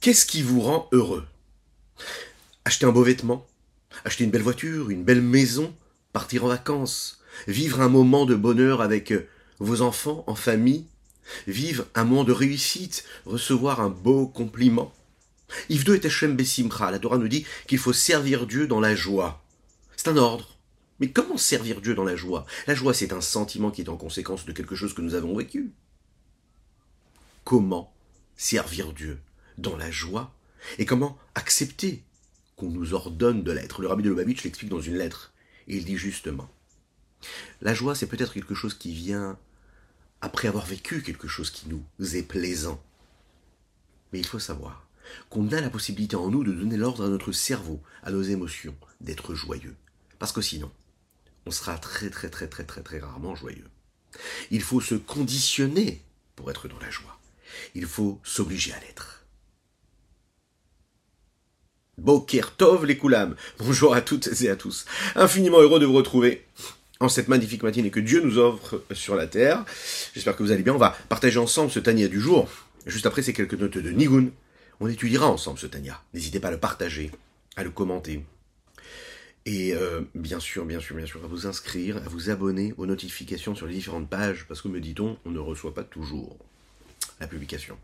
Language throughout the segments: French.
Qu'est-ce qui vous rend heureux? Acheter un beau vêtement Acheter une belle voiture, une belle maison Partir en vacances Vivre un moment de bonheur avec vos enfants, en famille Vivre un moment de réussite Recevoir un beau compliment? Yves et Hashem Bessimcha, la Torah nous dit qu'il faut servir Dieu dans la joie. C'est un ordre. Mais comment servir Dieu dans la joie? La joie, c'est un sentiment qui est en conséquence de quelque chose que nous avons vécu. Comment servir Dieu? Dans la joie et comment accepter qu'on nous ordonne de l'être Le rabbi de Lubavitch l'explique dans une lettre. Et il dit justement, la joie, c'est peut-être quelque chose qui vient après avoir vécu quelque chose qui nous est plaisant. Mais il faut savoir qu'on a la possibilité en nous de donner l'ordre à notre cerveau, à nos émotions, d'être joyeux. Parce que sinon, on sera très très très très très très rarement joyeux. Il faut se conditionner pour être dans la joie. Il faut s'obliger à l'être. Boker Tov les Koulam. Bonjour à toutes et à tous. Infiniment heureux de vous retrouver en cette magnifique matinée que Dieu nous offre sur la terre. J'espère que vous allez bien. On va partager ensemble ce Tania du jour. Juste après ces quelques notes de Nigun. On étudiera ensemble ce Tania. N'hésitez pas à le partager, à le commenter. Et euh, bien sûr, bien sûr, bien sûr, à vous inscrire, à vous abonner aux notifications sur les différentes pages, parce que me dit-on, on ne reçoit pas toujours la publication.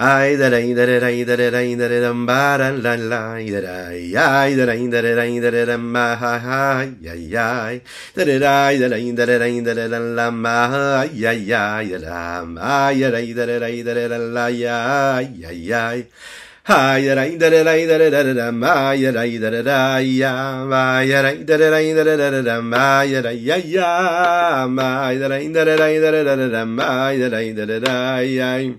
Ay da da da da da da da da da ba da la la da da ay da da da da da da da ma ha ha ya ya da da da da da da da da da da la ma ha ya ya da da ma ya da da da da da da la ya ya ya Ay da da da da da da da da ma ya da da da ya ma ya da da da da da da da ma ya da ya ya ma ya da da da da da da da ma ya da da da ya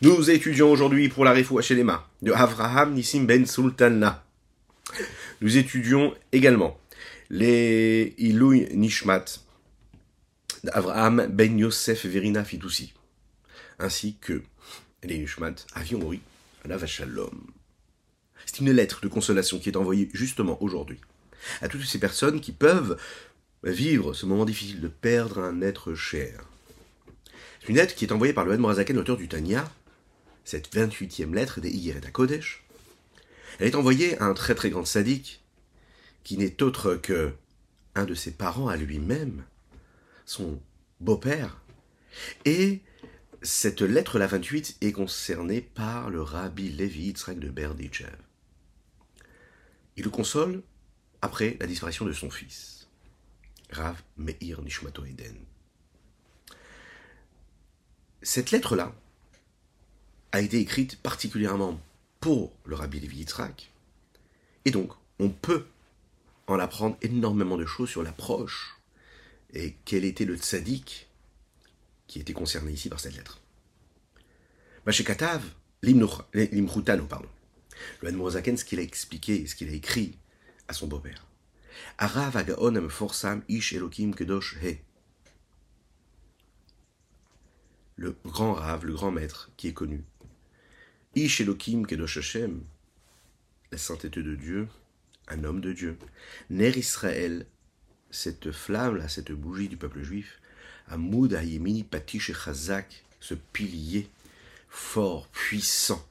Nous étudions aujourd'hui pour la Refoua Shelema de Avraham Nissim Ben Sultana. Nous étudions également les Ilouy Nishmat d'Avraham Ben Yosef Verina Fitoussi, ainsi que les Nishmat Avion Mori, Shalom. C'est une lettre de consolation qui est envoyée justement aujourd'hui à toutes ces personnes qui peuvent vivre ce moment difficile de perdre un être cher. C'est une lettre qui est envoyée par le Morazaken, l'auteur du Tanya, cette 28e lettre des Igeret Kodesh. Elle est envoyée à un très très grand sadique qui n'est autre que un de ses parents à lui-même, son beau-père. Et cette lettre, la 28, est concernée par le rabbi Levi Yitzhak de Berdichev. Il le console après la disparition de son fils, Rav Meir Nishmato Eden. Cette lettre-là a été écrite particulièrement pour le rabbi Levi Yitzhak, et donc on peut en apprendre énormément de choses sur l'approche et quel était le tzaddik qui était concerné ici par cette lettre. Mashekatav, l'imrutano, pardon. Le Mozaken, ce qu'il a expliqué, ce qu'il a écrit à son beau-père. Le grand Rav, le grand maître qui est connu. Ish elokim kedosh Hashem, la sainteté de Dieu, un homme de Dieu. Ner Israël, cette flamme-là, cette bougie du peuple juif, Amoud Ayemini Patish Chazak, ce pilier fort, puissant.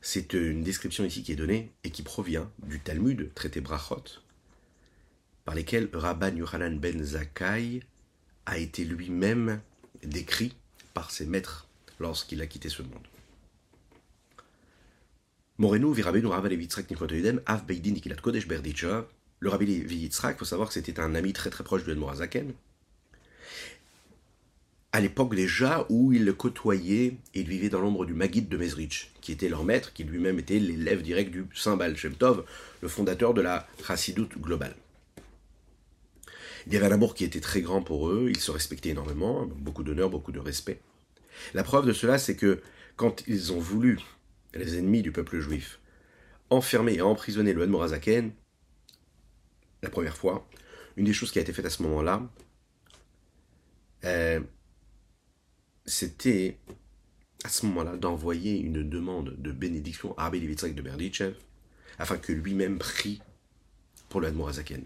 C'est une description ici qui est donnée et qui provient du Talmud, traité Brachot, par lesquels Rabban Yohanan ben Zakkai a été lui-même décrit par ses maîtres lorsqu'il a quitté ce monde. Morenu, Virabenu, Rav Levitzrak, Nikotoidem, Av Beidin, Nikilat Kodesh, Berdicha, le Rabbi Levi Yitzhak, faut savoir que c'était un ami très très proche de Zaken. À l'époque déjà où il le côtoyait il vivait dans l'ombre du Maguid de Mezrich, qui était leur maître, qui lui-même était l'élève direct du Saint Baal le fondateur de la Chassidoute globale. Il y avait un amour qui était très grand pour eux, ils se respectaient énormément, beaucoup d'honneur, beaucoup de respect. La preuve de cela, c'est que quand ils ont voulu les ennemis du peuple juif, enfermer et emprisonner le Morazaken, la première fois, une des choses qui a été faite à ce moment-là, euh, c'était à ce moment-là d'envoyer une demande de bénédiction à Rabbi Levitzrek de Berditchev, afin que lui-même prie pour le Morazaken.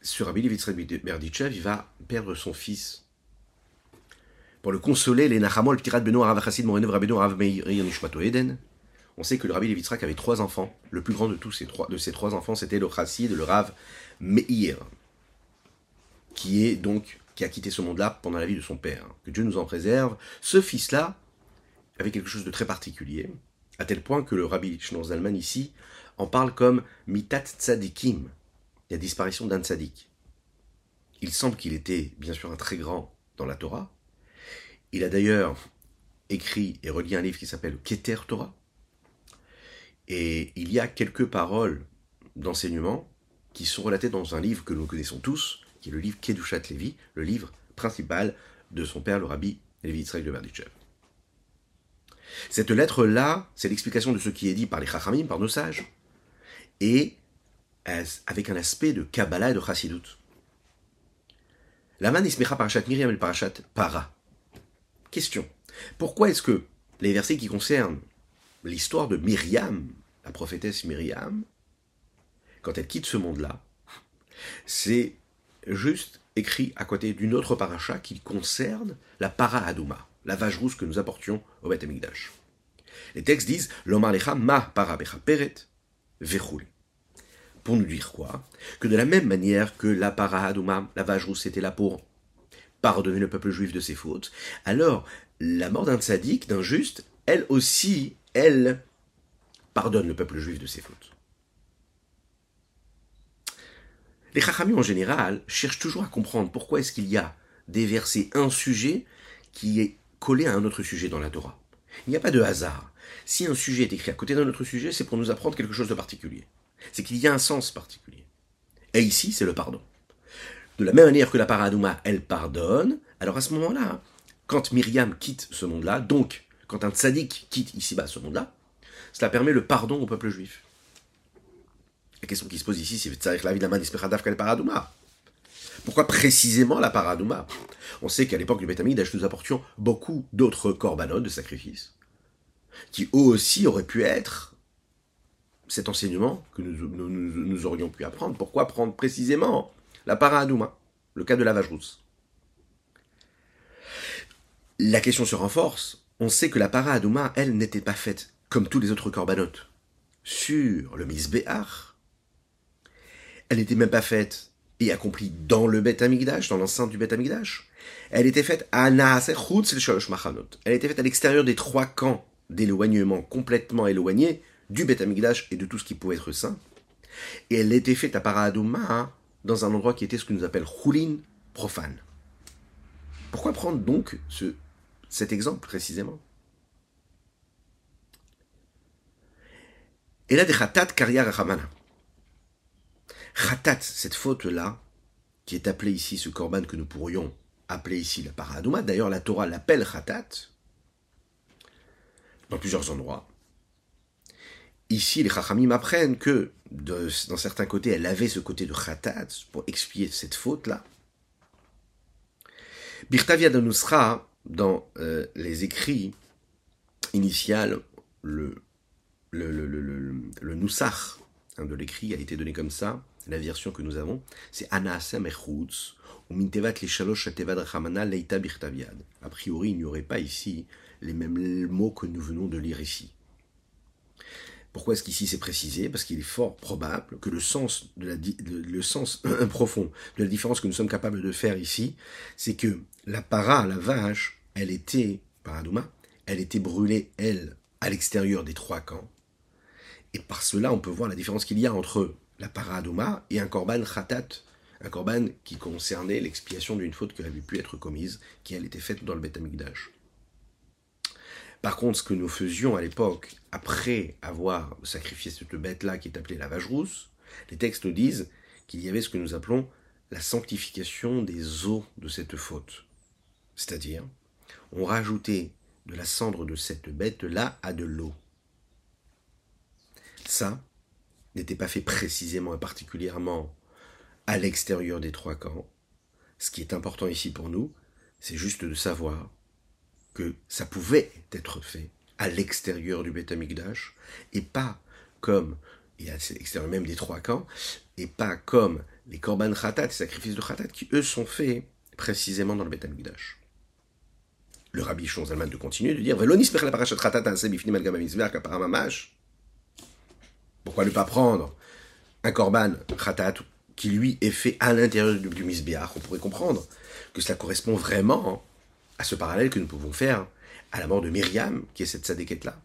Sur Rabbi Levitzrek de Berditchev, il va perdre son fils. Pour le consoler, les Nachamol, Tirat Beno, Arav Chassid, Morenev, Rabbeinu, Arav Meir, Eden, on sait que le Rabbi Levitzrak avait trois enfants. Le plus grand de tous ces trois, de ces trois enfants, c'était le Chassid, le Rav Meir, qui est donc qui a quitté ce monde-là pendant la vie de son père. Que Dieu nous en préserve. Ce fils-là avait quelque chose de très particulier, à tel point que le Rabbi Shnor Zalman ici en parle comme mitat tzadikim, la disparition d'un tzadik. Il semble qu'il était bien sûr un très grand dans la Torah. Il a d'ailleurs écrit et relié un livre qui s'appelle Keter Torah, et il y a quelques paroles d'enseignement qui sont relatées dans un livre que nous connaissons tous, qui est le livre Kedushat Levi, le livre principal de son père, le rabbi Levi Yitzhak de Berdichev. Cette lettre-là, c'est l'explication de ce qui est dit par les Chachamim, par nos sages, et avec un aspect de Kabbalah et de Chassidut. La ismecha parashat Miriam et parashat Para. Question. Pourquoi est-ce que les versets qui concernent l'histoire de Myriam, la prophétesse Myriam, quand elle quitte ce monde-là, c'est juste écrit à côté d'une autre paracha qui concerne la para Adouma, la vache rousse que nous apportions au Beth Amikdash. Les textes disent L'Omar ma para peret vechul. Pour nous dire quoi? Que de la même manière que la para Adouma, la vache rousse, était là pour pardonner le peuple juif de ses fautes, alors la mort d'un tzaddik, d'un juste, elle aussi elle, pardonne le peuple juif de ses fautes. Les Chachamim en général cherchent toujours à comprendre pourquoi est-ce qu'il y a des versets, un sujet qui est collé à un autre sujet dans la Torah. Il n'y a pas de hasard. Si un sujet est écrit à côté d'un autre sujet, c'est pour nous apprendre quelque chose de particulier. C'est qu'il y a un sens particulier. Et ici, c'est le pardon. De la même manière que la paradouma, elle pardonne, alors à ce moment-là, quand Myriam quitte ce monde-là, donc quand un tzaddik quitte ici-bas ce monde-là, cela permet le pardon au peuple juif. La question qui se pose ici, c'est la vie de paradouma. Pourquoi précisément la paradouma? On sait qu'à l'époque du Beth nous apportions beaucoup d'autres corbanotes de sacrifices, qui eux aussi auraient pu être cet enseignement que nous, aurions pu apprendre. Pourquoi prendre précisément? La paradouma, le cas de la vache rousse La question se renforce on sait que la para Adouma, elle, n'était pas faite comme tous les autres corbanotes sur le Misbéach. Elle n'était même pas faite et accomplie dans le Bet Amigdash, dans l'enceinte du Bet Amigdash. Elle était faite à Machanot. Elle était faite à l'extérieur des trois camps d'éloignement complètement éloignés du Bet Amigdash et de tout ce qui pouvait être saint. Et elle était faite à Paradouma dans un endroit qui était ce que nous appelle Choulin profane. Pourquoi prendre donc ce cet exemple précisément? Et là, des khatat karya rachamana. Khatat, cette faute-là, qui est appelée ici, ce korban que nous pourrions appeler ici la paradouma, d'ailleurs la Torah l'appelle khatat, dans plusieurs endroits. Ici, les chachamim apprennent que, de, dans certains côtés, elle avait ce côté de khatat pour expier cette faute-là. Birtavia de Nusra, dans euh, les écrits initiales, le, le, Nusach de l'écrit a été donné comme ça. La version que nous avons, c'est Anasem Echutz, ou Mintevat les Shalosh Rachamana Leita Birtaviad. A priori, il n'y aurait pas ici les mêmes mots que nous venons de lire ici. Pourquoi est-ce qu'ici c'est précisé? Parce qu'il est fort probable que le sens, profond de la différence que nous sommes capables de faire ici, c'est que la para, la vache, elle était, elle était brûlée, elle, à l'extérieur des trois camps. Et par cela, on peut voir la différence qu'il y a entre la paradouma et un korban khatat, un korban qui concernait l'expiation d'une faute qui avait pu être commise, qui elle était faite dans le Beth. Par contre, ce que nous faisions à l'époque, après avoir sacrifié cette bête-là qui est appelée la vache rousse, les textes disent qu'il y avait ce que nous appelons la sanctification des eaux de cette faute. C'est-à-dire, on rajoutait de la cendre de cette bête-là à de l'eau. Ça n'était pas fait précisément et particulièrement à l'extérieur des trois camps. Ce qui est important ici pour nous, c'est juste de savoir que ça pouvait être fait à l'extérieur du Beth Amikdash et pas comme, et à l'extérieur même des trois camps, et pas comme les korban khatat, les sacrifices de khatat, qui eux sont faits précisément dans le Beth Amikdash. Le rabbi Shonzalman de continuer de dire Pourquoi ne pas prendre un korban khatat qui lui est fait à l'intérieur du, du On pourrait comprendre que cela correspond vraiment à ce parallèle que nous pouvons faire à la mort de Myriam, qui est cette sadéquette-là.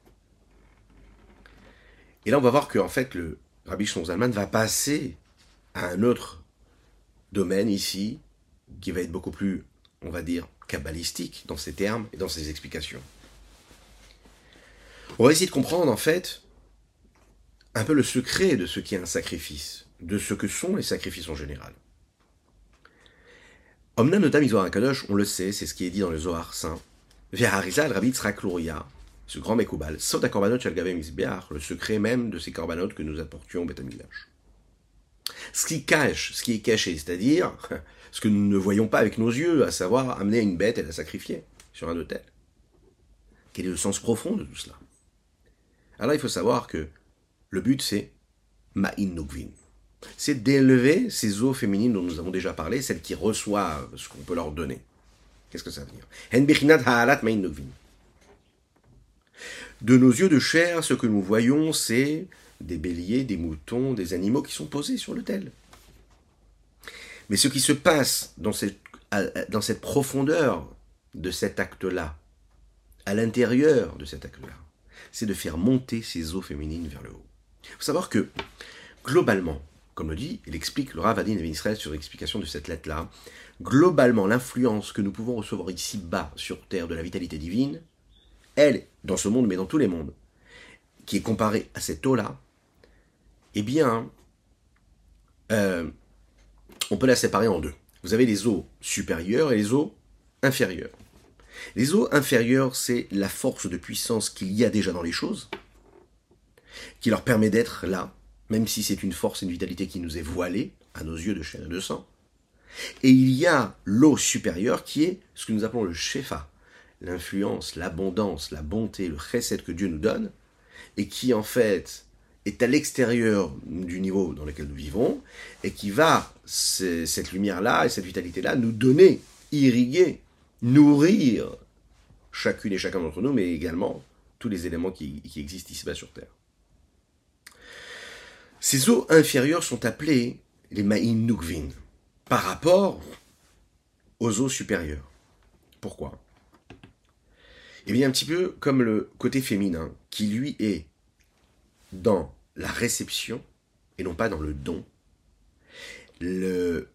Et là, on va voir que en fait, le Rabbi Shonzalman va passer à un autre domaine ici, qui va être beaucoup plus, on va dire, kabbalistique dans ses termes et dans ses explications. On va essayer de comprendre en fait un peu le secret de ce qui est un sacrifice, de ce que sont les sacrifices en général. Omna notam Kadosh, on le sait, c'est ce qui est dit dans le Zohar saint. Rabbi ce grand Mekoubal, Soda Korbanot le secret même de ces korbanot que nous apportions au Betamidash. Ce qui cache, ce qui est caché, c'est-à-dire ce que nous ne voyons pas avec nos yeux, à savoir amener une bête et la sacrifier sur un autel. Quel est le sens profond de tout cela? Alors il faut savoir que le but c'est Ma'in Nukvin c'est d'élever ces eaux féminines dont nous avons déjà parlé, celles qui reçoivent ce qu'on peut leur donner. Qu'est-ce que ça veut dire? De nos yeux de chair, ce que nous voyons, c'est des béliers, des moutons, des animaux qui sont posés sur l'autel. Mais ce qui se passe dans cette, dans cette profondeur de cet acte-là, à l'intérieur de cet acte-là, c'est de faire monter ces eaux féminines vers le haut. Il faut savoir que, globalement, comme le dit, il explique le Rav Adin sur l'explication de cette lettre-là. Globalement, l'influence que nous pouvons recevoir ici-bas sur Terre de la vitalité divine, elle, dans ce monde, mais dans tous les mondes, qui est comparée à cette eau-là, eh bien, euh, on peut la séparer en deux. Vous avez les eaux supérieures et les eaux inférieures. Les eaux inférieures, c'est la force de puissance qu'il y a déjà dans les choses, qui leur permet d'être là, même si c'est une force et une vitalité qui nous est voilée, à nos yeux de chair et de sang. Et il y a l'eau supérieure qui est ce que nous appelons le shefa, l'influence, l'abondance, la bonté, le chesed que Dieu nous donne, et qui en fait est à l'extérieur du niveau dans lequel nous vivons, et qui va, cette lumière-là et cette vitalité-là, nous donner, irriguer, nourrir chacune et chacun d'entre nous, mais également tous les éléments qui existent ici-bas sur Terre. Ces eaux inférieures sont appelées les Ma'in Nukvin par rapport aux eaux supérieures. Pourquoi? Eh bien, un petit peu comme le côté féminin, qui lui est dans la réception et non pas dans le don. Le,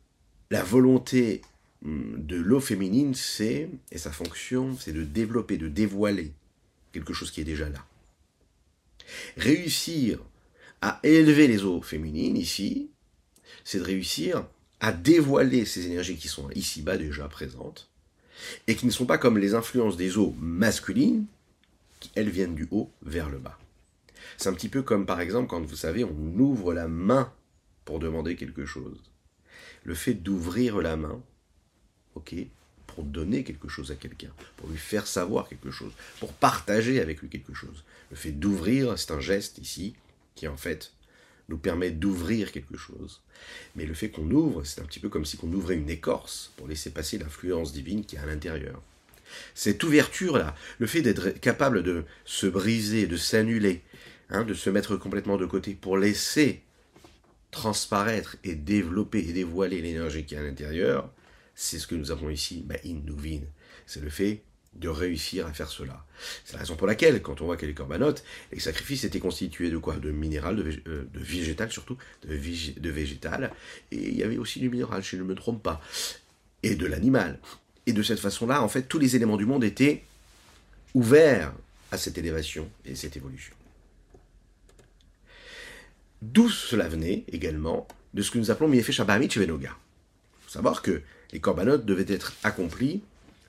la volonté hum, de l'eau féminine, c'est, et sa fonction, c'est de développer, de dévoiler quelque chose qui est déjà là. Réussir à élever les eaux féminines ici, c'est de réussir à dévoiler ces énergies qui sont ici-bas déjà présentes, et qui ne sont pas comme les influences des eaux masculines, qui elles viennent du haut vers le bas. C'est un petit peu comme par exemple quand vous savez, on ouvre la main pour demander quelque chose. Le fait d'ouvrir la main, ok, pour donner quelque chose à quelqu'un, pour lui faire savoir quelque chose, pour partager avec lui quelque chose. Le fait d'ouvrir, c'est un geste ici qui en fait nous permet d'ouvrir quelque chose. Mais le fait qu'on ouvre, c'est un petit peu comme si on ouvrait une écorce pour laisser passer l'influence divine qui est à l'intérieur. Cette ouverture-là, le fait d'être capable de se briser, de s'annuler, hein, de se mettre complètement de côté pour laisser transparaître et développer et dévoiler l'énergie qui est à l'intérieur, c'est ce que nous avons ici, in Nuvin. C'est le fait de réussir à faire cela. C'est la raison pour laquelle, quand on voit que les corbanotes, les sacrifices étaient constitués de quoi? De minéral, de, euh, végétal surtout, de, végétal, et il y avait aussi du minéral, si je ne me trompe pas, et de l'animal. Et de cette façon-là, en fait, tous les éléments du monde étaient ouverts à cette élévation et cette évolution. D'où cela venait également de ce que nous appelons Miefesh Shabamit Venoga. Il faut savoir que les corbanotes devaient être accomplis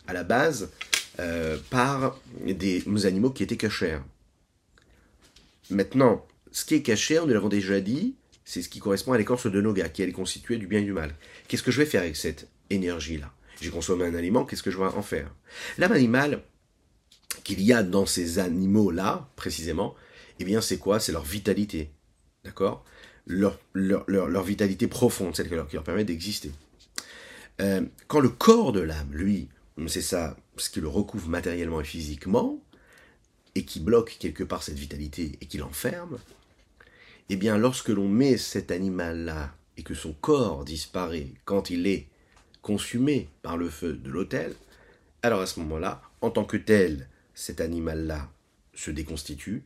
à la base euh, par des animaux qui étaient cachés. Maintenant, ce qui est caché, nous l'avons déjà dit, c'est ce qui correspond à l'écorce de Noga, qui est constituée du bien et du mal. Qu'est-ce que je vais faire avec cette énergie-là? J'ai consommé un aliment, qu'est-ce que je vais en faire? L'âme animale qu'il y a dans ces animaux-là, précisément, eh bien c'est quoi? C'est leur vitalité. D'accord? Leur, vitalité profonde, celle qui leur, permet d'exister. Euh, quand le corps de l'âme, lui, c'est ça, ce qui le recouvre matériellement et physiquement, et qui bloque quelque part cette vitalité et qui l'enferme, eh bien lorsque l'on met cet animal-là et que son corps disparaît quand il est consumé par le feu de l'autel, alors à ce moment-là, en tant que tel, cet animal-là se déconstitue,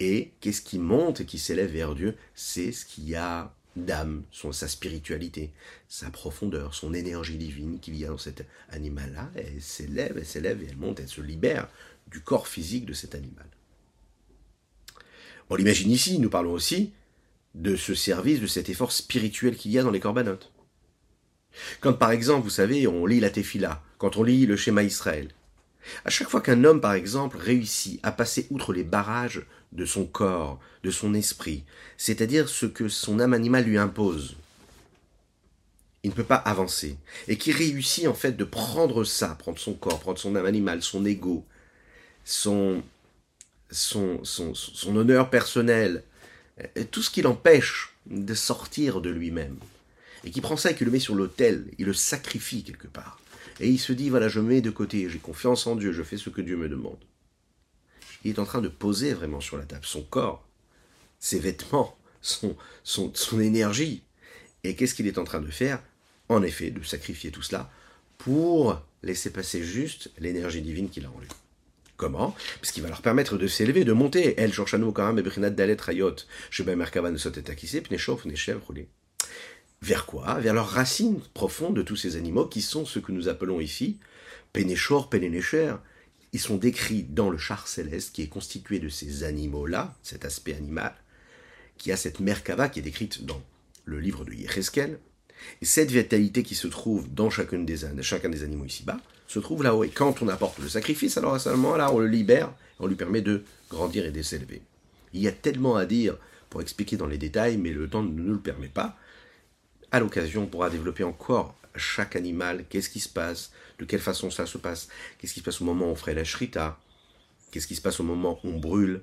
et qu'est-ce qui monte et qui s'élève vers Dieu? C'est ce qu'il y a d'âme, sa spiritualité, sa profondeur, son énergie divine qu'il y a dans cet animal-là. Elle s'élève, elle s'élève et elle monte, elle se libère du corps physique de cet animal. On l'imagine ici, nous parlons aussi de ce service, de cet effort spirituel qu'il y a dans les corbanotes. Quand par exemple, vous savez, on lit la Tefila, quand on lit le schéma Israël, à chaque fois qu'un homme, par exemple, réussit à passer outre les barrages de son corps, de son esprit, c'est-à-dire ce que son âme animale lui impose, il ne peut pas avancer, et qui réussit en fait de prendre ça, prendre son corps, prendre son âme animale, son ego, son, son, son, son honneur personnel, tout ce qui l'empêche de sortir de lui-même, et qui prend ça et qui le met sur l'autel, il le sacrifie quelque part. Et il se dit, voilà, je mets de côté, j'ai confiance en Dieu, je fais ce que Dieu me demande. Il est en train de poser vraiment sur la table son corps, ses vêtements, son, son, son énergie. Et qu'est-ce qu'il est en train de faire? En effet, de sacrifier tout cela pour laisser passer juste l'énergie divine qu'il a en lui. Comment? Parce qu'il va leur permettre de s'élever, de monter. El Shorshanu Karam Ebrinat Dalet Rayot, Sheba Merkava. Vers quoi? Vers leurs racines profondes de tous ces animaux qui sont ce que nous appelons ici Pénéchor, Pénénécher. Ils sont décrits dans le char céleste qui est constitué de ces animaux-là, cet aspect animal, qui a cette Merkava qui est décrite dans le livre de Yecheskel. Et cette vitalité qui se trouve dans chacun des, chacun des animaux ici-bas se trouve là-haut. Et quand on apporte le sacrifice, alors à ce moment-là, on le libère, on lui permet de grandir et de s'élever. Il y a tellement à dire pour expliquer dans les détails, mais le temps ne nous le permet pas à l'occasion, on pourra développer encore chaque animal, qu'est-ce qui se passe, de quelle façon ça se passe, qu'est-ce qui se passe au moment où on ferait la shrita, qu'est-ce qui se passe au moment où on brûle,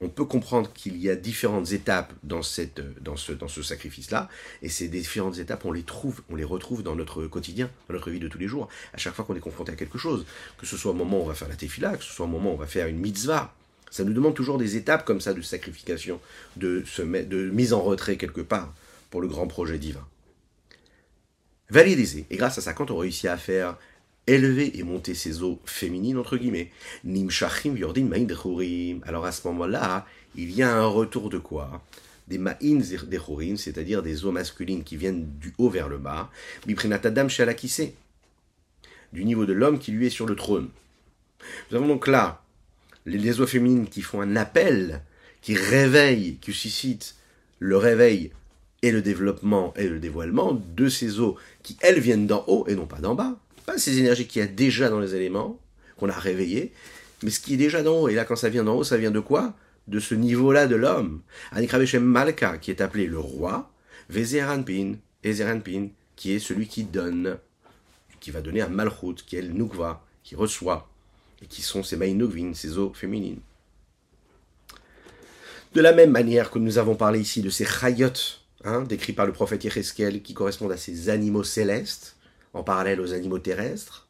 on peut comprendre qu'il y a différentes étapes dans, cette, dans ce, dans ce sacrifice-là, et ces différentes étapes, on les trouve, on les retrouve dans notre quotidien, dans notre vie de tous les jours, à chaque fois qu'on est confronté à quelque chose, que ce soit au moment où on va faire la tefila, que ce soit au moment où on va faire une mitzvah, ça nous demande toujours des étapes comme ça de sacrification, de, se de mise en retrait quelque part pour le grand projet divin. Validé. Et grâce à ça, quand on réussit à faire élever et monter ses eaux féminines, entre guillemets, Yordin Alors à ce moment-là, il y a un retour de quoi? Des Ma'in Dechorim, c'est-à-dire des eaux masculines qui viennent du haut vers le bas, Miprinatadam Shalakise, du niveau de l'homme qui lui est sur le trône. Nous avons donc là les eaux féminines qui font un appel, qui réveillent, qui suscitent le réveil et le développement et le dévoilement de ces eaux qui, elles, viennent d'en haut et non pas d'en bas. Pas ces énergies qu'il y a déjà dans les éléments, qu'on a réveillées, mais ce qui est déjà d'en haut. Et là, quand ça vient d'en haut, ça vient de quoi? De ce niveau-là de l'homme. Anikrabeshem Malka, qui est appelé le roi, Vezeranpin, Ezeranpin, qui est celui qui donne, qui va donner à Malchut, qui est le Nukva, qui reçoit, et qui sont ces Maïnugvin, ces eaux féminines. De la même manière que nous avons parlé ici de ces Chayot, Hein, décrit par le prophète Yecheskel, qui correspondent à ces animaux célestes, en parallèle aux animaux terrestres,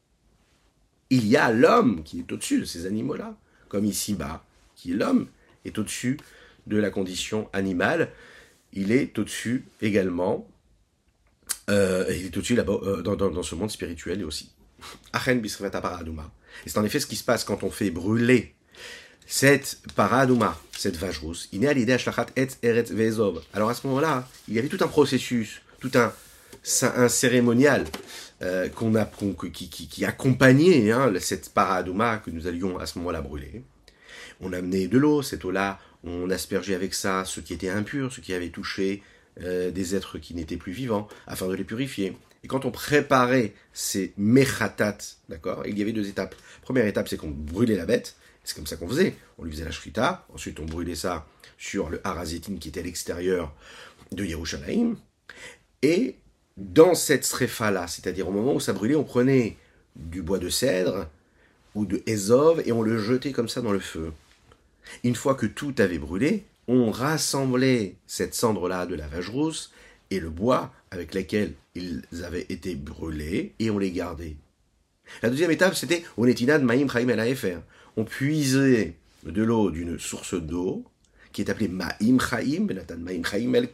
il y a l'homme qui est au-dessus de ces animaux-là, comme ici-bas, qui est l'homme, est au-dessus de la condition animale, il est au-dessus également, euh, il est au-dessus euh, dans, dans, ce monde spirituel aussi. Et c'est en effet ce qui se passe quand on fait brûler cette paradouma, cette vache rousse. Alors à ce moment-là, il y avait tout un processus, tout un, un cérémonial euh, qu'on a, qui, qui, accompagnait hein, cette paradouma que nous allions à ce moment-là brûler. On amenait de l'eau, cette eau-là, on aspergeait avec ça ce qui était impur, ce qui avait touché euh, des êtres qui n'étaient plus vivants, afin de les purifier. Et quand on préparait ces mechatat, d'accord, il y avait deux étapes. Première étape, c'est qu'on brûlait la bête. C'est comme ça qu'on faisait. On lui faisait la shrita. Ensuite, on brûlait ça sur le harazétine qui était à l'extérieur de Yerushalayim. Et dans cette srefa-là, c'est-à-dire au moment où ça brûlait, on prenait du bois de cèdre ou de Ezov et on le jetait comme ça dans le feu. Une fois que tout avait brûlé, on rassemblait cette cendre-là de la vache rousse et le bois avec lequel ils avaient été brûlés et on les gardait. La deuxième étape, c'était Onetinad Maïm Chaim El On puisait de l'eau d'une source d'eau qui est appelée Maïm Chaim, Maïm Chaim El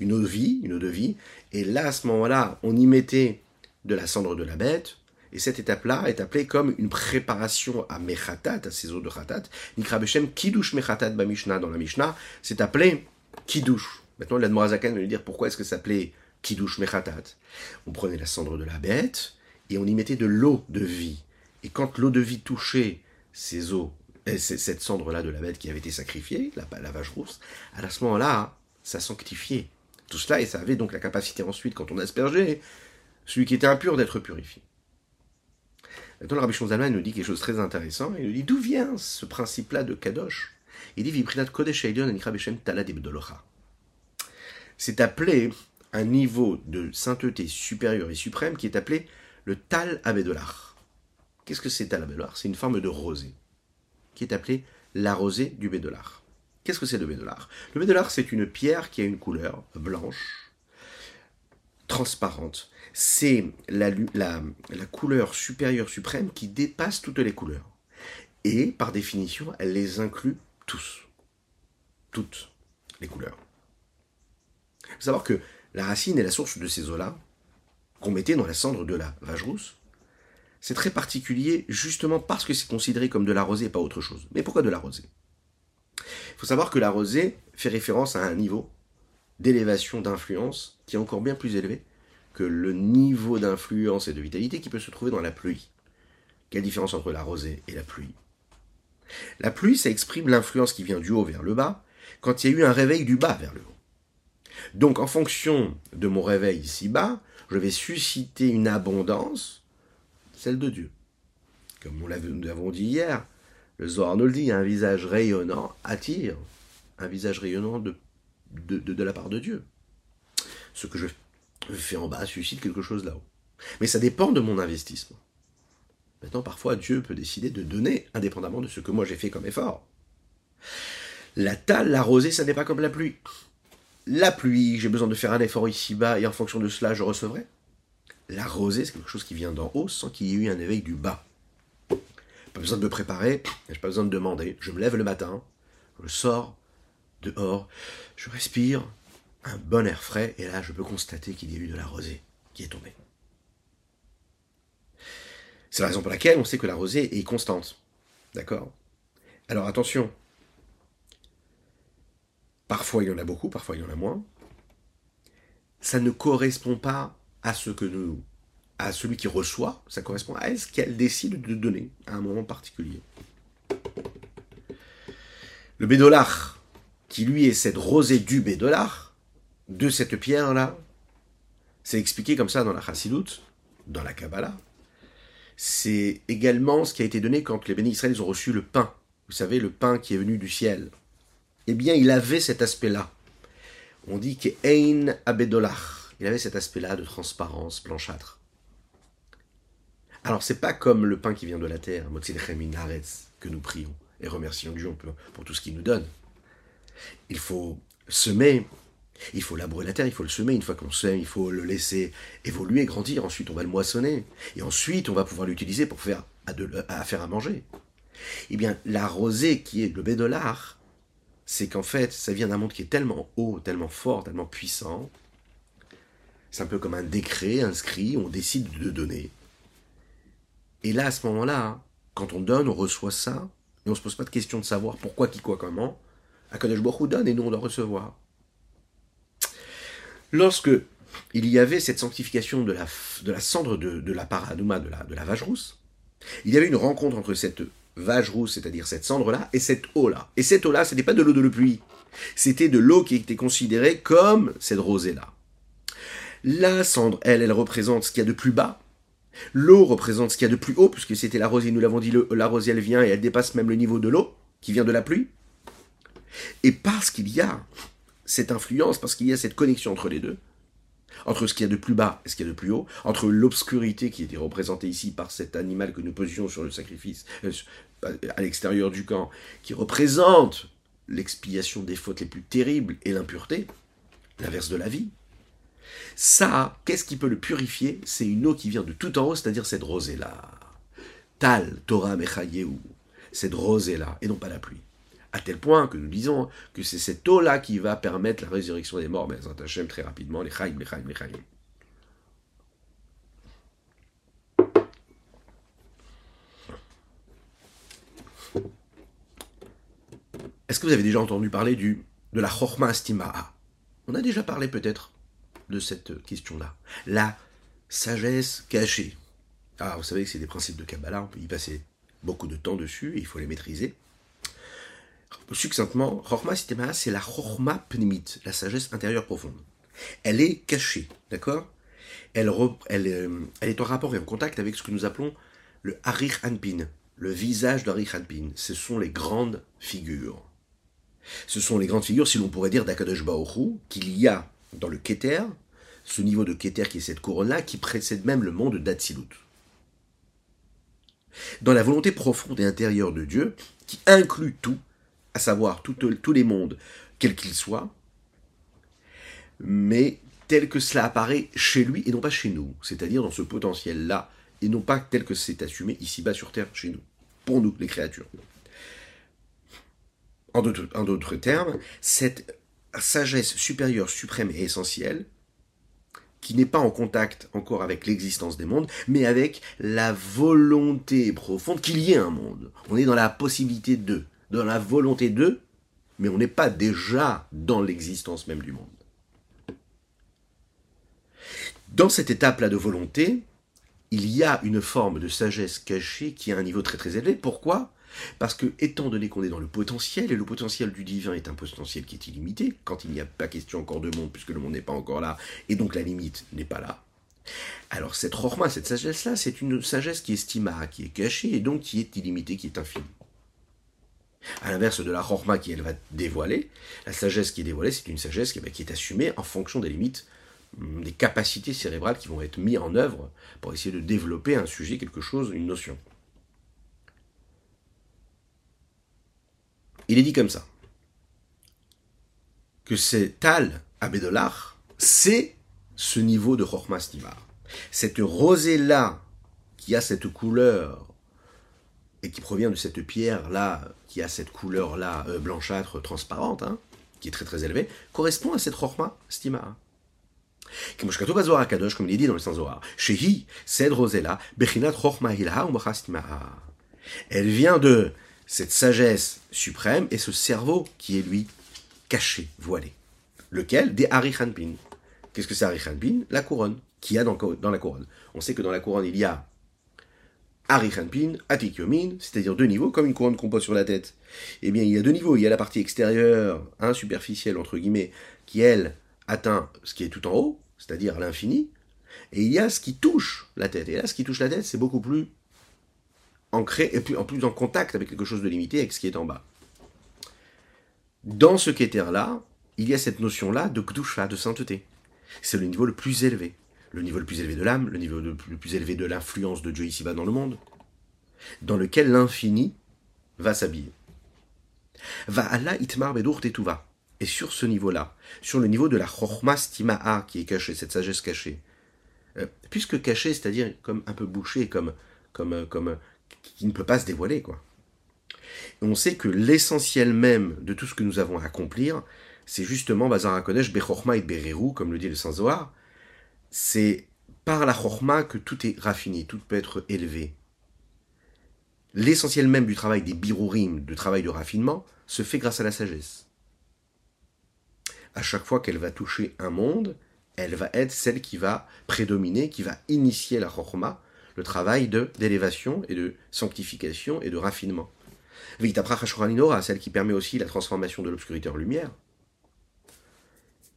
une eau de vie, une eau de vie. Et là, à ce moment-là, on y mettait de la cendre de la bête, et cette étape-là est appelée comme une préparation à Mechatat, à ces eaux de Chatat. Nikra Beshem Kiddush Mechatat dans la Mishnah, c'est appelé Kiddush. Maintenant, l'Admorazakan va lui dire pourquoi est-ce que ça s'appelait Kiddush Mechatat. On prenait la cendre de la bête et on y mettait de l'eau de vie. Et quand l'eau de vie touchait ces eaux, cette cendre-là de la bête qui avait été sacrifiée, la, la vache rousse, à ce moment-là, ça sanctifiait tout cela et ça avait donc la capacité ensuite, quand on aspergeait, celui qui était impur d'être purifié. Maintenant, le Rabbi Shonzalman nous dit quelque chose de très intéressant. Il nous dit d'où vient ce principe-là de Kadosh? Il dit Kodesh C'est appelé un niveau de sainteté supérieur et suprême qui est appelé le Tal Abedolar. Qu'est-ce que c'est Tal Abedolar? C'est une forme de rosée qui est appelée la rosée du Bédolar. Qu'est-ce que c'est le Bédolar? Le Bédolar, c'est une pierre qui a une couleur blanche, transparente, c'est la, la, couleur supérieure suprême qui dépasse toutes les couleurs. Et par définition, elle les inclut tous. Toutes les couleurs. Il savoir que la racine est la source de ces eaux-là, qu'on mettait dans la cendre de la vache rousse. C'est très particulier justement parce que c'est considéré comme de la rosée et pas autre chose. Mais pourquoi de la rosée? Il faut savoir que la rosée fait référence à un niveau d'élévation d'influence qui est encore bien plus élevé que le niveau d'influence et de vitalité qui peut se trouver dans la pluie. Quelle différence entre la rosée et la pluie? La pluie, ça exprime l'influence qui vient du haut vers le bas, quand il y a eu un réveil du bas vers le haut. Donc en fonction de mon réveil ici-bas, vais susciter une abondance, celle de Dieu. Comme nous l'avons dit hier, le Zohar nous le dit, un visage rayonnant attire un visage rayonnant de, de, la part de Dieu. Ce que je fait en bas suscite quelque chose là-haut. Mais ça dépend de mon investissement. Maintenant, parfois, Dieu peut décider de donner, indépendamment de ce que moi j'ai fait comme effort. La talle, la rosée, ça n'est pas comme la pluie. La pluie, j'ai besoin de faire un effort ici-bas et en fonction de cela, je recevrai. La rosée, c'est quelque chose qui vient d'en haut sans qu'il y ait eu un éveil du bas. Pas besoin de me préparer, j'ai pas besoin de demander. Je me lève le matin, je sors dehors, je respire, un bon air frais, et là je peux constater qu'il y a eu de la rosée qui est tombée. C'est la raison pour laquelle on sait que la rosée est constante. D'accord? Alors attention. Parfois il y en a beaucoup, parfois il y en a moins. Ça ne correspond pas à ce que nous, à celui qui reçoit, ça correspond à ce qu'elle décide de donner à un moment particulier. Le bédolard, qui lui est cette rosée du bédolard, de cette pierre-là, c'est expliqué comme ça dans la Chassidut, dans la Kabbalah. C'est également ce qui a été donné quand les bénis Israël ont reçu le pain. Vous savez, le pain qui est venu du ciel. Eh bien, il avait cet aspect-là. On dit qu'Ein Abedolach. Il avait cet aspect-là de transparence blanchâtre. Alors, c'est pas comme le pain qui vient de la terre, que nous prions et remercions Dieu pour tout ce qu'il nous donne. Il faut semer il faut labourer la terre, il faut le semer. Une fois qu'on sème, il faut le laisser évoluer, grandir. Ensuite, on va le moissonner. Et ensuite, on va pouvoir l'utiliser pour faire à, faire à manger. Eh bien, la rosée qui est le bédolard, c'est qu'en fait, ça vient d'un monde qui est tellement haut, tellement fort, tellement puissant. C'est un peu comme un décret inscrit, on décide de donner. Et là, à ce moment-là, quand on donne, on reçoit ça, et on se pose pas de question de savoir pourquoi, qui, quoi, comment. Akadosh Baruch donne et nous on doit recevoir. Lorsque il y avait cette sanctification de la, de la cendre de, la paradouma, de la, de la vache rousse, il y avait une rencontre entre cette rousse, c'est-à-dire cette cendre-là, et cette eau-là. Et cette eau-là, ce n'était pas de l'eau de la pluie, c'était de l'eau qui était considérée comme cette rosée-là. La cendre, elle, elle représente ce qu'il y a de plus bas. L'eau représente ce qu'il y a de plus haut, puisque c'était la rosée, nous l'avons dit, la rosée, elle vient et elle dépasse même le niveau de l'eau, qui vient de la pluie. Et parce qu'il y a cette influence, parce qu'il y a cette connexion entre les deux, entre ce qu'il y a de plus bas et ce qu'il y a de plus haut, entre l'obscurité qui était représentée ici par cet animal que nous posions sur le sacrifice, euh, à l'extérieur du camp, qui représente l'expiation des fautes les plus terribles et l'impureté, l'inverse de la vie. Ça, qu'est-ce qui peut le purifier? C'est une eau qui vient de tout en haut, c'est-à-dire cette rosée-là. Tal, Torah Mechayeu, cette rosée-là, et non pas la pluie. À tel point que nous disons que c'est cette eau-là qui va permettre la résurrection des morts, mais Hachem très rapidement, les chaim, les chaim, les chaim. Est-ce que vous avez déjà entendu parler du, de la Chorma Astima'a On a déjà parlé peut-être de cette question-là. La sagesse cachée. Ah, vous savez que c'est des principes de Kabbalah, on peut y passer beaucoup de temps dessus, il faut les maîtriser. Succinctement, Chorma Sistema, c'est la Chorma Pnimit, la sagesse intérieure profonde. Elle est cachée, d'accord? Euh, elle, est en rapport et en contact avec ce que nous appelons le Harich Anpin, le visage d'Harich Anpin. Ce sont les grandes figures. Ce sont les grandes figures, si l'on pourrait dire, d'Akadosh Baoru, qu'il y a dans le Keter, ce niveau de Keter qui est cette couronne-là, qui précède même le monde d'Atsilut. Dans la volonté profonde et intérieure de Dieu, qui inclut tout, à savoir tous les mondes, quels qu'ils soient, mais tel que cela apparaît chez lui et non pas chez nous, c'est-à-dire dans ce potentiel-là, et non pas tel que c'est assumé ici-bas sur Terre, chez nous, pour nous, les créatures. En d'autres termes, cette sagesse supérieure, suprême et essentielle, qui n'est pas en contact encore avec l'existence des mondes, mais avec la volonté profonde qu'il y ait un monde. On est dans la possibilité de dans la volonté d'eux, mais on n'est pas déjà dans l'existence même du monde. Dans cette étape-là de volonté, il y a une forme de sagesse cachée qui a un niveau très très élevé. Pourquoi? Parce que, étant donné qu'on est dans le potentiel, et le potentiel du divin est un potentiel qui est illimité, quand il n'y a pas question encore de monde, puisque le monde n'est pas encore là, et donc la limite n'est pas là. Alors cette rorma, cette sagesse-là, c'est une sagesse qui est stima, qui est cachée, et donc qui est illimitée, qui est infinie. À l'inverse de la chorma qui, elle, va dévoiler, la sagesse qui est dévoilée, c'est une sagesse qui, est assumée en fonction des limites, hum, des capacités cérébrales qui vont être mises en œuvre pour essayer de développer un sujet, quelque chose, une notion. Il est dit comme ça, que c'est Tal Abedolach, c'est ce niveau de Chorma Stimar. Cette rosée-là, qui a cette couleur et qui provient de cette pierre-là, qui a cette couleur-là euh, blanchâtre, transparente, hein, qui est très très élevée, correspond à cette Rochma Stima. Comme il dit dans le sens Zohar, Shehi, Bechinat Rochma Hilha Elle vient de cette sagesse suprême et ce cerveau qui est lui caché, voilé. Lequel? Des Arichanpin. Qu'est-ce que c'est Arichanpin La couronne. Qui a dans, dans la couronne? On sait que dans la couronne, il y a Arichanpin, Atikyomin, c'est-à-dire deux niveaux, comme une couronne qu'on pose sur la tête. Eh bien, il y a deux niveaux. Il y a la partie extérieure, un superficielle, entre guillemets, qui, elle, atteint ce qui est tout en haut, c'est-à-dire l'infini. Et il y a ce qui touche la tête. Et là, ce qui touche la tête, c'est beaucoup plus ancré, et plus, en plus en contact avec quelque chose de limité, avec ce qui est en bas. Dans ce qu'éther-là, il y a cette notion-là de kdusha, de sainteté. C'est le niveau le plus élevé le niveau le plus élevé de l'âme, le niveau le plus élevé de l'influence de Dieu ici-bas dans le monde, dans lequel l'infini va s'habiller. Va Allah itmar bedur tetuva. Et sur ce niveau-là, sur le niveau de la chorma stima'a qui est cachée, cette sagesse cachée, euh, puisque cachée, c'est-à-dire comme un peu bouchée, comme, comme, comme, qui ne peut pas se dévoiler, quoi. on sait que l'essentiel même de tout ce que nous avons à accomplir, c'est justement Bazar Kodesh, Bechorma et Bereru, comme le dit le Saint-Zohar, c'est par la chorma que tout est raffiné, tout peut être élevé. L'essentiel même du travail des birourim, du travail de raffinement, se fait grâce à la sagesse. À chaque fois qu'elle va toucher un monde, elle va être celle qui va prédominer, qui va initier la chorma, le travail d'élévation et de sanctification et de raffinement. celle qui permet aussi la transformation de l'obscurité en lumière.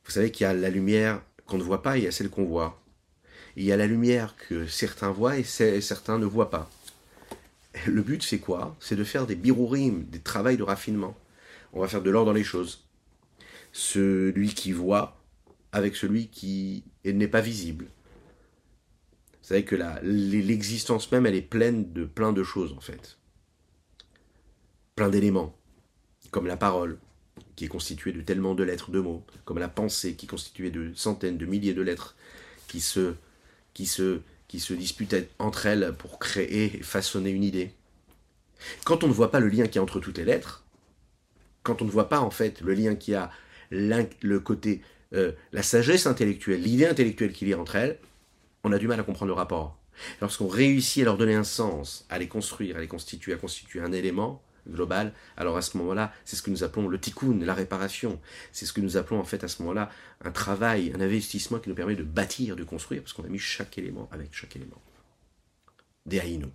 Vous savez qu'il y a la lumière qu'on ne voit pas, il y a celle qu'on voit. Il y a la lumière que certains voient et certains ne voient pas. Le but, c'est quoi? C'est de faire des birourim, des travails de raffinement. On va faire de l'ordre dans les choses. Celui qui voit avec celui qui n'est pas visible. Vous savez que l'existence même, elle est pleine de plein de choses, en fait. Plein d'éléments, comme la parole, qui est constituée de tellement de lettres, de mots, comme la pensée, qui est constituée de centaines, de milliers de lettres, qui se, qui se, qui se disputent entre elles pour créer et façonner une idée. Quand on ne voit pas le lien qui y a entre toutes les lettres, quand on ne voit pas en fait le lien qui a le côté, euh, la sagesse intellectuelle, l'idée intellectuelle qu'il y a entre elles, on a du mal à comprendre le rapport. Lorsqu'on réussit à leur donner un sens, à les construire, à les constituer, à constituer un élément global, alors à ce moment-là, c'est ce que nous appelons le tikkun, la réparation. C'est ce que nous appelons en fait à ce moment-là un travail, un investissement qui nous permet de bâtir, de construire, parce qu'on a mis chaque élément avec chaque élément. Des haïnos.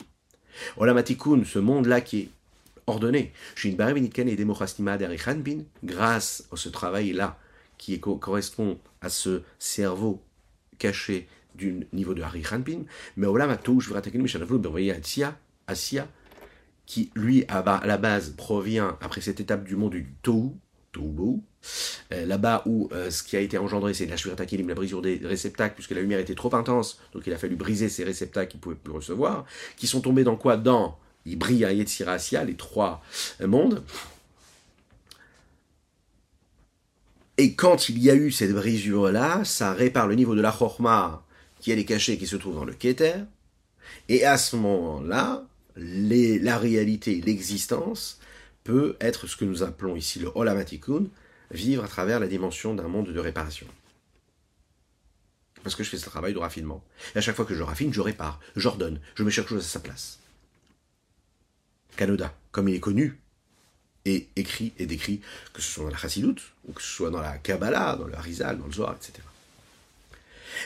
Olamatikun, ce monde-là qui est ordonné. Grâce à ce travail-là, qui correspond à ce cerveau caché du niveau de Harichanpin, mais Asia, qui lui à la base provient après cette étape du monde du Tohu, euh, là-bas où euh, ce qui a été engendré, c'est la Shvirtakilim, la brisure des réceptacles, puisque la lumière était trop intense, donc il a fallu briser ces réceptacles qu'ils ne pouvaient plus recevoir, qui sont tombés dans quoi? Dans, ils brillent à Yetzirasia, les trois euh, mondes. Et quand il y a eu cette brisure-là, ça répare le niveau de la Chorma, qui est les cachets qui se trouvent dans le Keter, et à ce moment-là, la réalité, l'existence, peut être ce que nous appelons ici le Olamatikun, vivre à travers la dimension d'un monde de réparation. Parce que je fais ce travail de raffinement. Et à chaque fois que je raffine, je répare, j'ordonne, je mets chaque chose à sa place. Kanoda, comme il est connu, et écrit et décrit, que ce soit dans la Chassidut, ou que ce soit dans la Kabbalah, dans le Harizal, dans le Zohar, etc.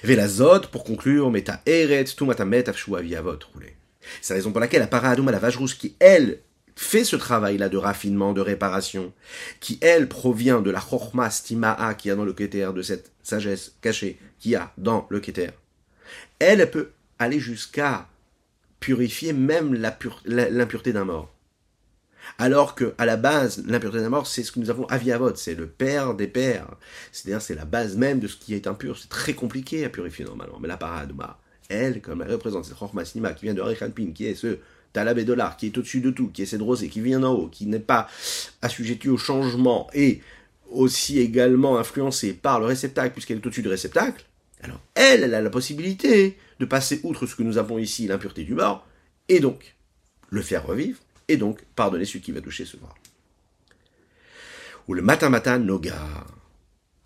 Velazot, pour conclure, meta eret, tumatamet, afshua viavot, roulé. C'est la raison pour laquelle la paradouma, la vache rouge, qui elle fait ce travail-là de raffinement, de réparation, qui elle provient de la chorma stima'a qui a dans le keter, de cette sagesse cachée qu'il y a dans le keter, elle peut aller jusqu'à purifier même l'impureté d'un mort. Alors que, à la base, l'impureté d'un mort, c'est ce que nous avons aviavot, c'est le père des pères. C'est-à-dire, c'est la base même de ce qui est impur. C'est très compliqué à purifier normalement. Mais la paradouma, elle, comme elle représente cette chorma stima qui vient de Rechanpin, qui est ce T'as dollar qui est au-dessus de tout, qui est cette rosée, qui vient d'en haut, qui n'est pas assujetti au changement et aussi également influencée par le réceptacle, puisqu'elle est au-dessus du réceptacle, alors elle, elle a la possibilité de passer outre ce que nous avons ici, l'impureté du mort, et donc le faire revivre, et donc pardonner celui qui va toucher ce mort. Ou le matamata noga.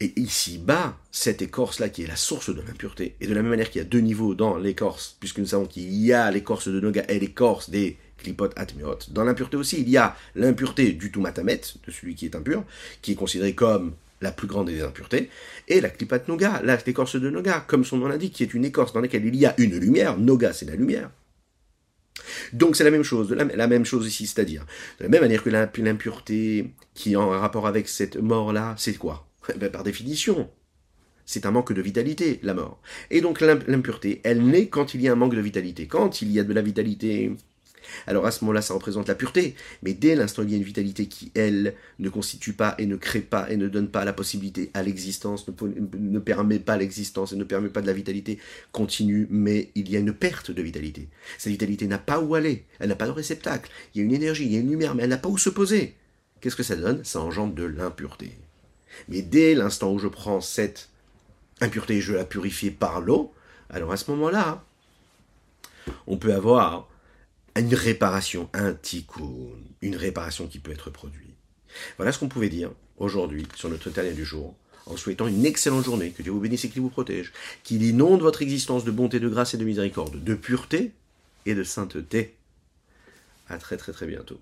Et ici-bas, cette écorce-là qui est la source de l'impureté, et de la même manière qu'il y a deux niveaux dans l'écorce, puisque nous savons qu'il y a l'écorce de Noga et l'écorce des klipot atmeot, dans l'impureté aussi, il y a l'impureté du Tumatamet, de celui qui est impur, qui est considéré comme la plus grande des impuretés, et la klipat Noga, l'écorce de Noga, comme son nom l'indique, qui est une écorce dans laquelle il y a une lumière, Noga c'est la lumière. Donc c'est la même chose, la, même chose ici, c'est-à-dire, de la même manière que l'impureté qui est en rapport avec cette mort-là, c'est quoi? Ben, par définition, c'est un manque de vitalité, la mort. Et donc l'impureté, elle naît quand il y a un manque de vitalité. Quand il y a de la vitalité, alors à ce moment-là, ça représente la pureté. Mais dès l'instant où il y a une vitalité qui, elle, ne constitue pas et ne crée pas et ne donne pas la possibilité à l'existence, ne, permet pas l'existence et ne permet pas de la vitalité continue, mais il y a une perte de vitalité. Cette vitalité n'a pas où aller, elle n'a pas de réceptacle. Il y a une énergie, il y a une lumière, mais elle n'a pas où se poser. Qu'est-ce que ça donne? Ça engendre de l'impureté. Mais dès l'instant où je prends cette impureté et je la purifie par l'eau, alors à ce moment-là, on peut avoir une réparation, un tikkun, une réparation qui peut être produite. Voilà ce qu'on pouvait dire aujourd'hui sur notre dernier du jour, en souhaitant une excellente journée, que Dieu vous bénisse et qu'il vous protège, qu'il inonde votre existence de bonté, de grâce et de miséricorde, de pureté et de sainteté. À très très très bientôt.